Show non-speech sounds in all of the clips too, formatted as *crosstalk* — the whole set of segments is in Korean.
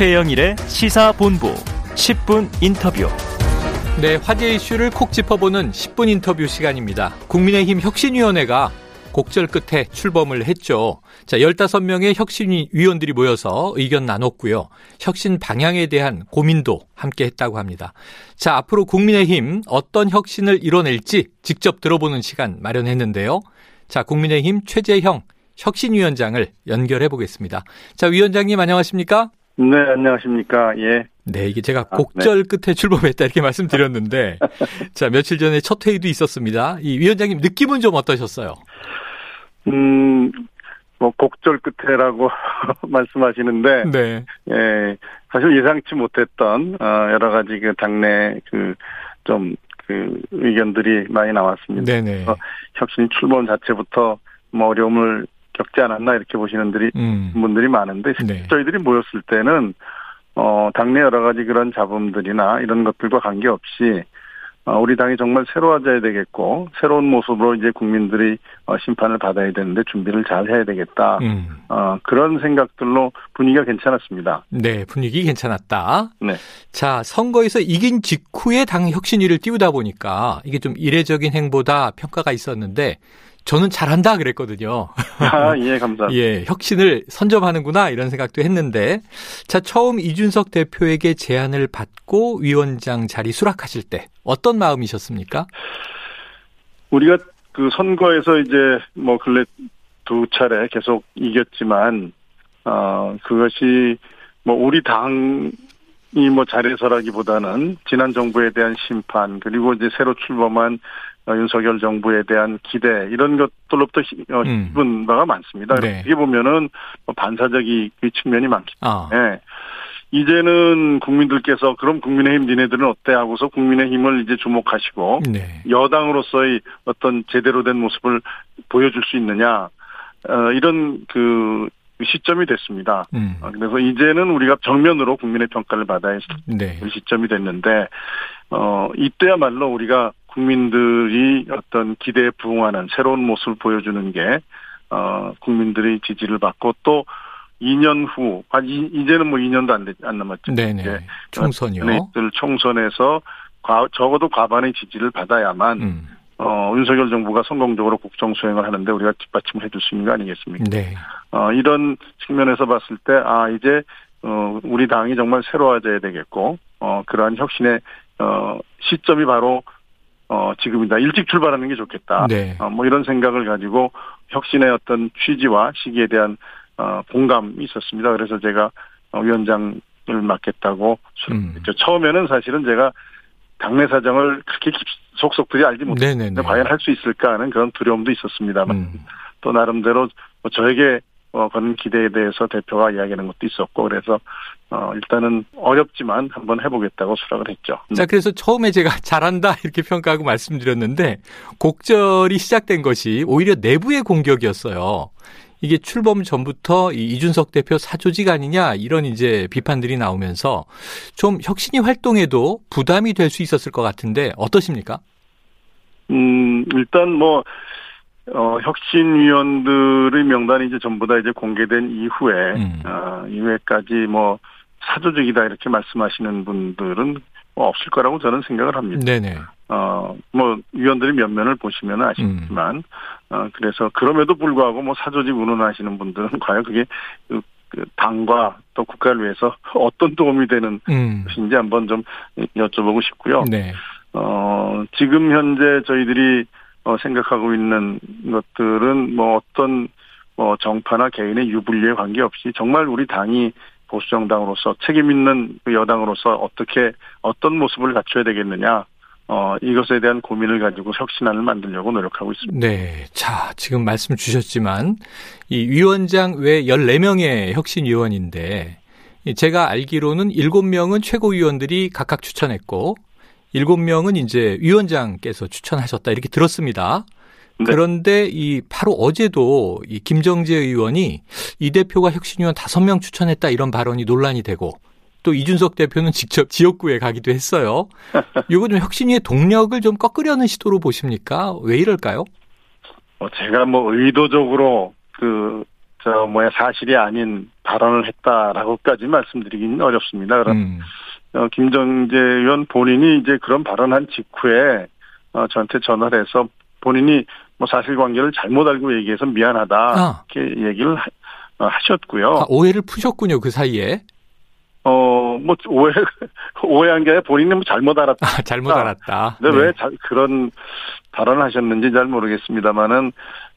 최영일의 시사본부 10분 인터뷰. 네, 화제 이슈를 콕 짚어보는 10분 인터뷰 시간입니다. 국민의힘 혁신위원회가 곡절 끝에 출범을 했죠. 자, 15명의 혁신위원들이 모여서 의견 나눴고요. 혁신 방향에 대한 고민도 함께 했다고 합니다. 자, 앞으로 국민의힘 어떤 혁신을 이뤄낼지 직접 들어보는 시간 마련했는데요. 자, 국민의힘 최재형 혁신위원장을 연결해 보겠습니다. 자, 위원장님 안녕하십니까? 네, 안녕하십니까. 예. 네, 이게 제가 곡절 아, 네. 끝에 출범했다 이렇게 말씀드렸는데, *laughs* 자, 며칠 전에 첫 회의도 있었습니다. 이 위원장님 느낌은 좀 어떠셨어요? 음, 뭐, 곡절 끝에라고 *laughs* 말씀하시는데, 네. 예, 사실 예상치 못했던, 어, 여러 가지 그 당내 그, 좀, 그 의견들이 많이 나왔습니다. 네네. 어, 혁신 출범 자체부터 뭐 어려움을 겪지 않았나 이렇게 보시는 분들이, 음. 분들이 많은데 네. 저희들이 모였을 때는 어 당내 여러 가지 그런 잡음들이나 이런 것들과 관계없이 어, 우리 당이 정말 새로워져야 되겠고 새로운 모습으로 이제 국민들이 어, 심판을 받아야 되는데 준비를 잘 해야 되겠다. 음. 어, 그런 생각들로 분위기가 괜찮았습니다. 네, 분위기 괜찮았다. 네. 자, 선거에서 이긴 직후에 당 혁신위를 띄우다 보니까 이게 좀 이례적인 행보다 평가가 있었는데 저는 잘한다 그랬거든요. *laughs* 아, 예, 감사합니다. 예, 혁신을 선점하는구나 이런 생각도 했는데 자, 처음 이준석 대표에게 제안을 받고 위원장 자리 수락하실 때 어떤 마음이셨습니까? 우리가 그 선거에서 이제 뭐 근래 두 차례 계속 이겼지만 어 그것이 뭐 우리 당이 뭐 자리에서라기보다는 지난 정부에 대한 심판 그리고 이제 새로 출범한 어, 윤석열 정부에 대한 기대 이런 것들로부터 어, 음. 바가 많습니다. 네. 어떻게 보면은 뭐 반사적인 측면이 많기 아. 때문에 아. 이제는 국민들께서 그럼 국민의힘 니네들은 어때 하고서 국민의힘을 이제 주목하시고 네. 여당으로서의 어떤 제대로 된 모습을 보여줄 수 있느냐 어, 이런 그 시점이 됐습니다. 음. 그래서 이제는 우리가 정면으로 국민의 평가를 받아야 할 네. 시점이 됐는데 어 이때야말로 우리가 국민들이 어떤 기대에 부응하는 새로운 모습을 보여주는 게, 어, 국민들의 지지를 받고 또 2년 후, 아, 이제는 뭐 2년도 안, 안 남았죠. 네네. 네. 총선이요. 들 총선에서 과, 적어도 과반의 지지를 받아야만, 음. 어, 윤석열 정부가 성공적으로 국정 수행을 하는데 우리가 뒷받침을 해줄 수 있는 거 아니겠습니까? 네. 어, 이런 측면에서 봤을 때, 아, 이제, 어, 우리 당이 정말 새로워져야 되겠고, 어, 그러한 혁신의, 어, 시점이 바로 어, 지금이다. 일찍 출발하는 게 좋겠다. 네. 어, 뭐 이런 생각을 가지고 혁신의 어떤 취지와 시기에 대한 어, 공감이 있었습니다. 그래서 제가 어, 위원장을 맡겠다고 음. 처음에는 사실은 제가 당내 사정을 그렇게 속속들이 알지 못했는데 과연 할 수 있을까 하는 그런 두려움도 있었습니다만 음. 또 나름대로 뭐 저에게 어, 건 기대에 대해서 대표가 이야기하는 것도 있었고 그래서 어, 일단은 어렵지만 한번 해보겠다고 수락을 했죠. 자, 그래서 처음에 제가 *laughs* 잘한다 이렇게 평가하고 말씀드렸는데 곡절이 시작된 것이 오히려 내부의 공격이었어요. 이게 출범 전부터 이 이준석 대표 사조직 아니냐 이런 이제 비판들이 나오면서 좀 혁신이 활동에도 부담이 될 수 있었을 것 같은데 어떠십니까? 음, 일단 뭐 어, 혁신위원들의 명단이 이제 전부 다 이제 공개된 이후에, 음. 어, 이후에까지 뭐, 사조직이다 이렇게 말씀하시는 분들은 뭐 없을 거라고 저는 생각을 합니다. 네네. 어, 뭐, 위원들의 면면을 보시면 아시겠지만, 음. 어, 그래서 그럼에도 불구하고 뭐 사조직 운운하시는 분들은 *laughs* 과연 그게 그, 그 당과 또 국가를 위해서 *laughs* 어떤 도움이 되는 음. 것인지 한번 좀 여쭤보고 싶고요. 네. 어, 지금 현재 저희들이 어, 생각하고 있는 것들은 뭐 어떤 뭐 정파나 개인의 유불리에 관계없이 정말 우리 당이 보수정당으로서 책임 있는 그 여당으로서 어떻게 어떤 모습을 갖춰야 되겠느냐 어, 이것에 대한 고민을 가지고 혁신안을 만들려고 노력하고 있습니다. 네. 자, 지금 말씀 주셨지만, 이 위원장 외 14명의 혁신위원인데, 제가 알기로는 7명은 최고위원들이 각각 추천했고, 일곱 명은 이제 위원장께서 추천하셨다 이렇게 들었습니다. 네. 그런데 이 바로 어제도 이 김정재 의원이 이 대표가 혁신위원 다섯 명 추천했다 이런 발언이 논란이 되고 또 이준석 대표는 직접 지역구에 가기도 했어요. 이거 좀 혁신위의 동력을 좀 꺾으려는 시도로 보십니까? 왜 이럴까요? 어, 제가 뭐 의도적으로 그 저 뭐야 사실이 아닌 발언을 했다라고까지 말씀드리기는 어렵습니다. 그럼 음. 어, 김정재 의원 본인이 이제 그런 발언한 직후에 어, 저한테 전화를 해서 본인이 뭐 사실관계를 잘못 알고 얘기해서 미안하다 아. 이렇게 얘기를 하, 어, 하셨고요. 아, 오해를 푸셨군요 그 사이에. 어, 뭐 오해 *laughs* 오해한 게 아니라 본인은 뭐 잘못 알았다. 아, 잘못 아, 알았다. 근데 네. 왜 자, 그런 발언을 하셨는지 잘 모르겠습니다만은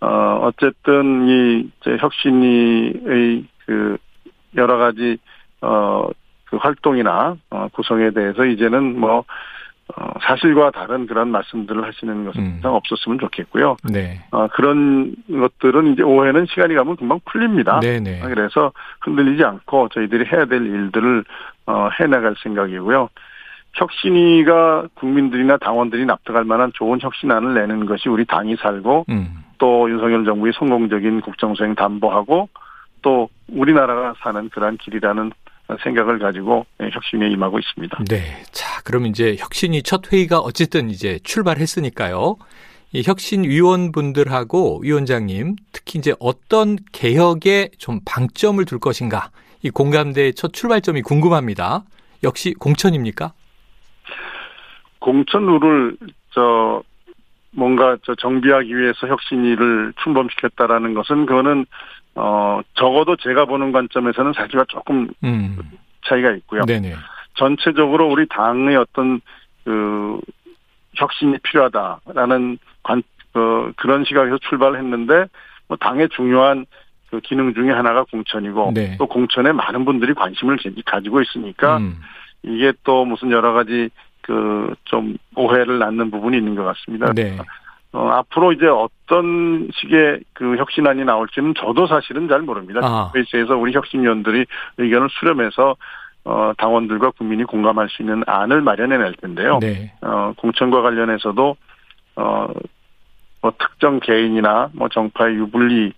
어 어쨌든 이 이제 혁신이의 그 여러 가지 어 그 활동이나 어 구성에 대해서 이제는 뭐 어, 사실과 다른 그런 말씀들을 하시는 것은 음. 항상 없었으면 좋겠고요. 네. 어, 그런 것들은 이제 오해는 시간이 가면 금방 풀립니다. 네네. 그래서 흔들리지 않고 저희들이 해야 될 일들을 어, 해나갈 생각이고요. 혁신위가 국민들이나 당원들이 납득할 만한 좋은 혁신안을 내는 것이 우리 당이 살고 음. 또또 윤석열 정부의 성공적인 국정수행 담보하고 또 우리나라가 사는 그러한 길이라는 생각을 가지고 예, 혁신에 임하고 있습니다. 네. 자, 그럼 이제 혁신이 첫 회의가 어쨌든 이제 출발했으니까요. 이 혁신 위원분들하고 위원장님, 특히 이제 어떤 개혁에 좀 방점을 둘 것인가. 이 공감대의 첫 출발점이 궁금합니다. 역시 공천입니까? 공천 룰을 저 뭔가 저 정비하기 위해서 혁신위를 출범시켰다라는 것은 그거는 어 적어도 제가 보는 관점에서는 사실과 조금 음. 차이가 있고요. 네네. 전체적으로 우리 당의 어떤 그 혁신이 필요하다라는 관 어, 그런 시각에서 출발을 했는데 뭐 당의 중요한 그 기능 중에 하나가 공천이고 네. 또 공천에 많은 분들이 관심을 게- 가지고 있으니까 음. 이게 또 무슨 여러 가지 그 좀 오해를 낳는 부분이 있는 것 같습니다. 네. 어, 앞으로 이제 어떤 식의 그 혁신안이 나올지는 저도 사실은 잘 모릅니다. 아. 스페이스에서 우리 혁신위원들이 의견을 수렴해서 어, 당원들과 국민이 공감할 수 있는 안을 마련해낼 텐데요. 네. 어, 공천과 관련해서도 어, 뭐 특정 개인이나 뭐 정파의 유불리를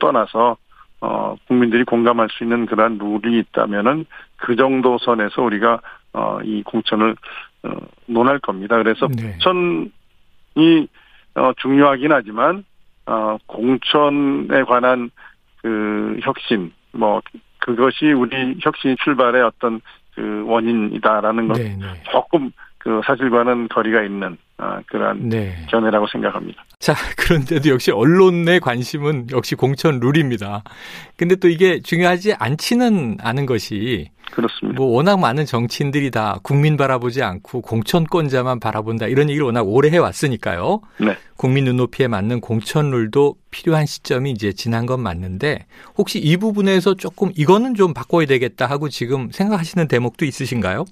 떠나서 어, 국민들이 공감할 수 있는 그러한 룰이 있다면은 그 정도 선에서 우리가 어, 이 공천을 어, 논할 겁니다. 그래서 네. 공천이 어, 중요하긴 하지만 어, 공천에 관한 그 혁신 뭐 그것이 우리 혁신 출발의 어떤 그 원인이다라는 것 네. 네. 조금 그 사실과는 거리가 있는 아, 그러한 네. 견해라고 생각합니다. 자, *laughs* 그런데도 역시 언론의 관심은 역시 공천 룰입니다. 근데 또 이게 중요하지 않지는 않은 것이 그렇습니다. 뭐 워낙 많은 정치인들이 다 국민 바라보지 않고 공천권자만 바라본다 이런 얘기를 워낙 오래 해왔으니까요. 네. 국민 눈높이에 맞는 공천 룰도 필요한 시점이 이제 지난 건 맞는데 혹시 이 부분에서 조금 이거는 좀 바꿔야 되겠다 하고 지금 생각하시는 대목도 있으신가요?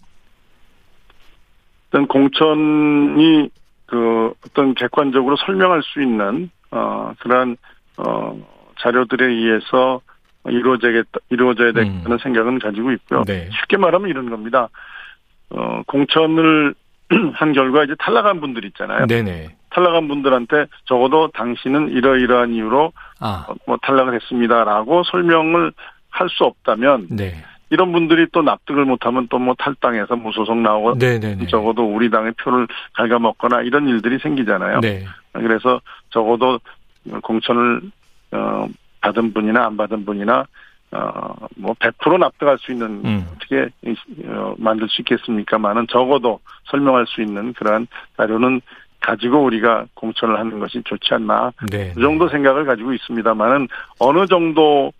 어떤 공천이 그 어떤 객관적으로 설명할 수 있는 어 그러한 어 자료들에 의해서 이루어져야겠다 이루어져야 되겠다는 음. 생각은 가지고 있고요. 네. 쉽게 말하면 이런 겁니다. 어 공천을 *clears throat* 한 결과 이제 탈락한 분들 있잖아요. 네네. 탈락한 분들한테 적어도 당신은 이러이러한 이유로 아, 어, 뭐 탈락을 했습니다라고 설명을 할 수 없다면 네. 이런 분들이 또 납득을 못하면 또 뭐 탈당해서 무소속 나오고 네네네. 적어도 우리 당의 표를 갉아먹거나 이런 일들이 생기잖아요. 네. 그래서 적어도 공천을 어, 받은 분이나 안 받은 분이나 어뭐 100% 납득할 수 있는 음. 어떻게 어, 만들 수 있겠습니까만은 적어도 설명할 수 있는 그러한 자료는 가지고 우리가 공천을 하는 것이 좋지 않나 네. 그 정도 생각을 가지고 있습니다만은 어느 정도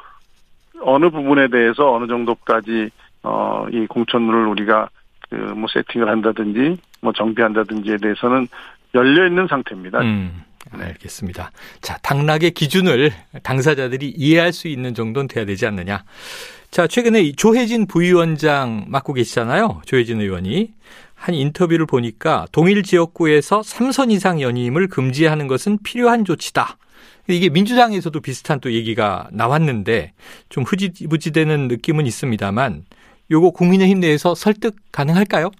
어느 부분에 대해서 어느 정도까지 어 이 공천을 우리가 그 뭐 세팅을 한다든지 뭐 정비한다든지에 대해서는 열려 있는 상태입니다. 음, 알겠습니다. 자, 당락의 기준을 당사자들이 이해할 수 있는 정도는 돼야 되지 않느냐. 자, 최근에 이 조혜진 부위원장 맡고 계시잖아요. 조혜진 의원이. 한 인터뷰를 보니까 동일 지역구에서 3선 이상 연임을 금지하는 것은 필요한 조치다. 이게 민주당에서도 비슷한 또 얘기가 나왔는데 좀 흐지부지되는 느낌은 있습니다만 요거 국민의힘 내에서 설득 가능할까요?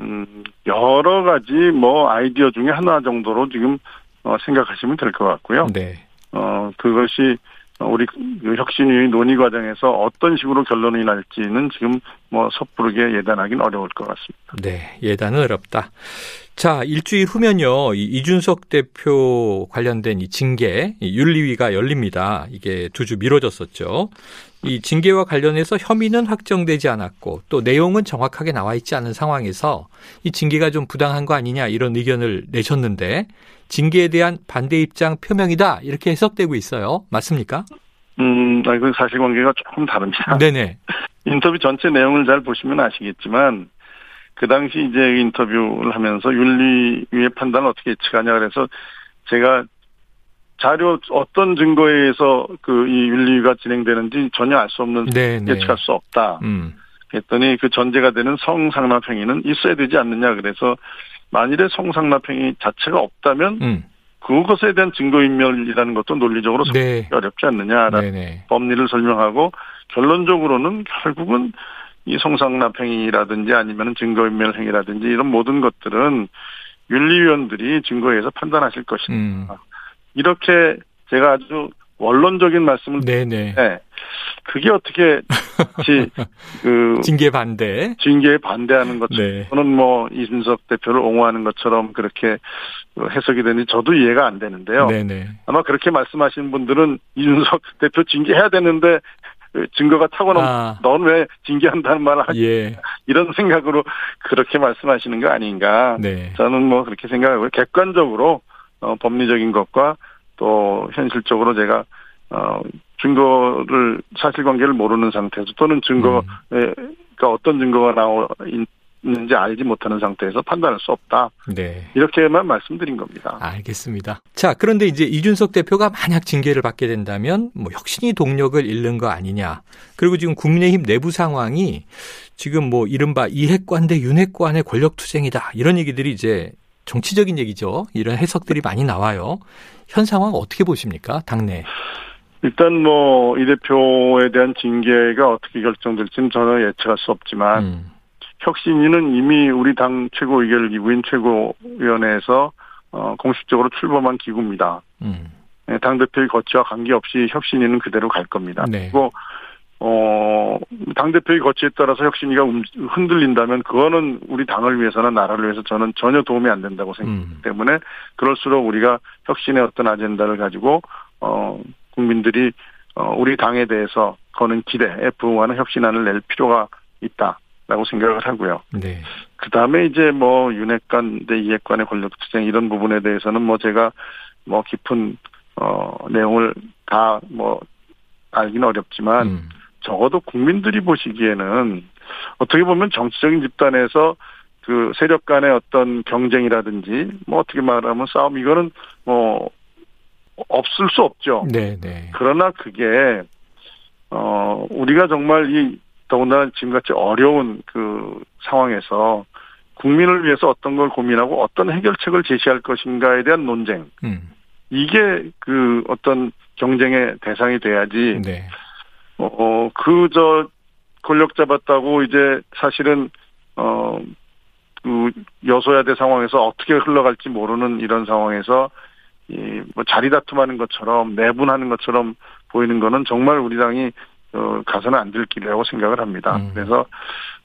음, 여러 가지 뭐 아이디어 중에 하나 정도로 지금 어, 생각하시면 될 것 같고요. 네. 어, 그것이 우리 그 혁신위 논의 과정에서 어떤 식으로 결론이 날지는 지금 뭐 섣부르게 예단하기는 어려울 것 같습니다. 네, 예단은 어렵다. 자, 일주일 후면요, 이 이준석 대표 관련된 이 징계, 이 윤리위가 열립니다. 이게 두 주 미뤄졌었죠. 이 징계와 관련해서 혐의는 확정되지 않았고 또 내용은 정확하게 나와 있지 않은 상황에서 이 징계가 좀 부당한 거 아니냐 이런 의견을 내셨는데 징계에 대한 반대 입장 표명이다 이렇게 해석되고 있어요. 맞습니까? 음, 아니, 그 사실관계가 조금 다릅니다. 네네. *laughs* 인터뷰 전체 내용을 잘 보시면 아시겠지만 그 당시 이제 인터뷰를 하면서 윤리위의 판단을 어떻게 예측하냐 그래서 제가 자료 어떤 증거에 의해서 그 이 윤리위가 진행되는지 전혀 알 수 없는 네네. 예측할 수 없다. 음. 했더니 그 전제가 되는 성상납 행위는 있어야 되지 않느냐 그래서 만일에 성상납 행위 자체가 없다면 음. 그것에 대한 증거인멸이라는 것도 논리적으로 네. 어렵지 않느냐라는 네네. 법리를 설명하고 결론적으로는 결국은 이 성상납 행위라든지 아니면 증거인멸 행위라든지 이런 모든 것들은 윤리위원들이 증거에 의해서 판단하실 것이다. 음. 이렇게 제가 아주 원론적인 말씀을 네네. 네. 그게 어떻게 지, *laughs* 그 징계 반대. 징계에 반대하는 것처럼 네. 또는 뭐 이준석 대표를 옹호하는 것처럼 그렇게 해석이 되는지 저도 이해가 안 되는데요. 네네. 아마 그렇게 말씀하시는 분들은 이준석 *laughs* 대표 징계해야 되는데 증거가 타고난 아, 넌왜 징계한다는 말을 하지 예. 이런 생각으로 그렇게 말씀하시는 거 아닌가 네. 저는 뭐 그렇게 생각하고요 객관적으로 어, 법리적인 것과 또 현실적으로 제가 어, 증거를 사실관계를 모르는 상태에서 또는 증거가 음. 어떤 증거가 나오 있는지 알지 못하는 상태에서 판단할 수 없다 네. 이렇게만 말씀드린 겁니다. 알겠습니다. 자, 그런데 이제 이준석 대표가 만약 징계를 받게 된다면 뭐 혁신이 동력을 잃는 거 아니냐. 그리고 지금 국민의힘 내부 상황이 지금 뭐 이른바 이핵관 대 윤핵관의 권력 투쟁이다. 이런 얘기들이 이제 정치적인 얘기죠. 이런 해석들이 많이 나와요. 현 상황 어떻게 보십니까? 당내. 일단 뭐 이 대표에 대한 징계가 어떻게 결정될지는 저는 예측할 수 없지만 음. 혁신위는 이미 우리 당 최고의결 기구인 최고위원회에서 어, 공식적으로 출범한 기구입니다. 음. 예, 당대표의 거치와 관계없이 혁신위는 그대로 갈 겁니다. 네. 그리고 어, 당대표의 거치에 따라서 혁신위가 움- 흔들린다면 그거는 우리 당을 위해서나 나라를 위해서 저는 전혀 도움이 안 된다고 생각하기 음. 때문에 그럴수록 우리가 혁신의 어떤 아젠다를 가지고 어, 국민들이 어, 우리 당에 대해서 거는 기대에 부응하는 혁신안을 낼 필요가 있다라고 생각을 하고요. 네. 그 다음에 이제 뭐 윤핵관 대 이핵관의 권력투쟁 이런 부분에 대해서는 뭐 제가 뭐 깊은 어 내용을 다 뭐 알기는 어렵지만 음. 적어도 국민들이 보시기에는 어떻게 보면 정치적인 집단에서 그 세력 간의 어떤 경쟁이라든지 뭐 어떻게 말하면 싸움 이거는 뭐 없을 수 없죠. 네, 네. 그러나 그게 어 우리가 정말 이 더군다나 지금같이 어려운 그 상황에서 국민을 위해서 어떤 걸 고민하고 어떤 해결책을 제시할 것인가에 대한 논쟁 음. 이게 그 어떤 경쟁의 대상이 돼야지 네. 어 그 저 권력 잡았다고 이제 사실은 어 그 여소야대 상황에서 어떻게 흘러갈지 모르는 이런 상황에서 이 뭐 자리 다툼하는 것처럼 내분하는 것처럼 보이는 거는 정말 우리 당이 어 가서는 안 될 길이라고 생각을 합니다. 음. 그래서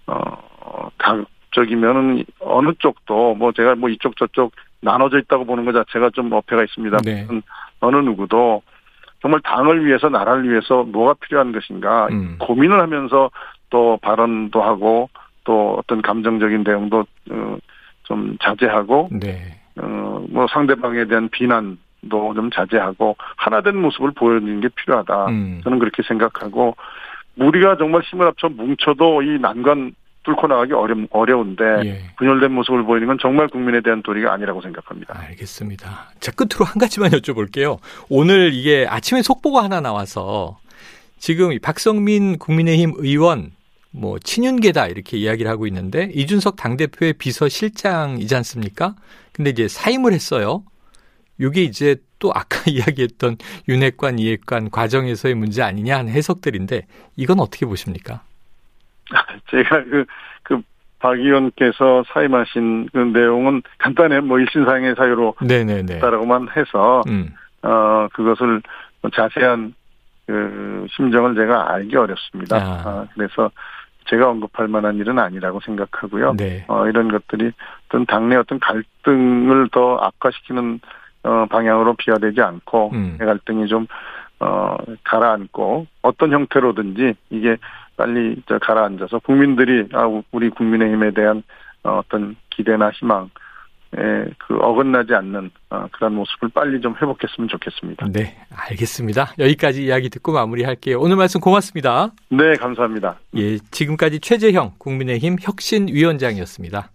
어 당적이면은 어느 쪽도 뭐 제가 뭐 이쪽 저쪽 나눠져 있다고 보는 것 자체가 좀 어폐가 있습니다. 네. 어느 누구도 정말 당을 위해서 나라를 위해서 뭐가 필요한 것인가 음. 고민을 하면서 또 발언도 하고 또 어떤 감정적인 내용도 어, 좀 자제하고 네. 어, 뭐 상대방에 대한 비난도 좀 자제하고 하나된 모습을 보여주는 게 필요하다. 음. 저는 그렇게 생각하고 우리가 정말 힘을 합쳐 뭉쳐도 이 난관 뚫고 나가기 어려, 어려운데 예. 분열된 모습을 보이는 건 정말 국민에 대한 도리가 아니라고 생각합니다. 알겠습니다. 자, 끝으로 한 가지만 여쭤볼게요. 오늘 이게 아침에 속보가 하나 나와서 지금 이 박성민 국민의힘 의원 뭐 친윤계다 이렇게 이야기를 하고 있는데 이준석 당대표의 비서실장이지 않습니까? 근데 이제 사임을 했어요. 이게 이제 또 아까 *laughs* 이야기했던 윤핵관, 이핵관 과정에서의 문제 아니냐 하는 해석들인데 이건 어떻게 보십니까? *laughs* 제가 그, 그, 박 의원께서 사임하신 그 내용은 간단해, 뭐, 일신상의 사유로 네네네. 했다라고만 해서, 음, 어, 그것을 자세한 그 심정을 제가 알기 어렵습니다. 아. 아, 그래서 제가 언급할 만한 일은 아니라고 생각하고요. 네. 어, 이런 것들이 어떤 당내 어떤 갈등을 더 악화시키는 어, 방향으로 비화되지 않고 음. 갈등이 좀 어, 가라앉고 어떤 형태로든지 이게 빨리 저 가라앉아서 국민들이 아 우리 국민의힘에 대한 어, 어떤 기대나 희망 에그 어긋나지 않는 어, 그런 모습을 빨리 좀 회복했으면 좋겠습니다. 네, 알겠습니다. 여기까지 이야기 듣고 마무리할게요. 오늘 말씀 고맙습니다. 네, 감사합니다. 예, 지금까지 최재형 국민의힘 혁신위원장이었습니다.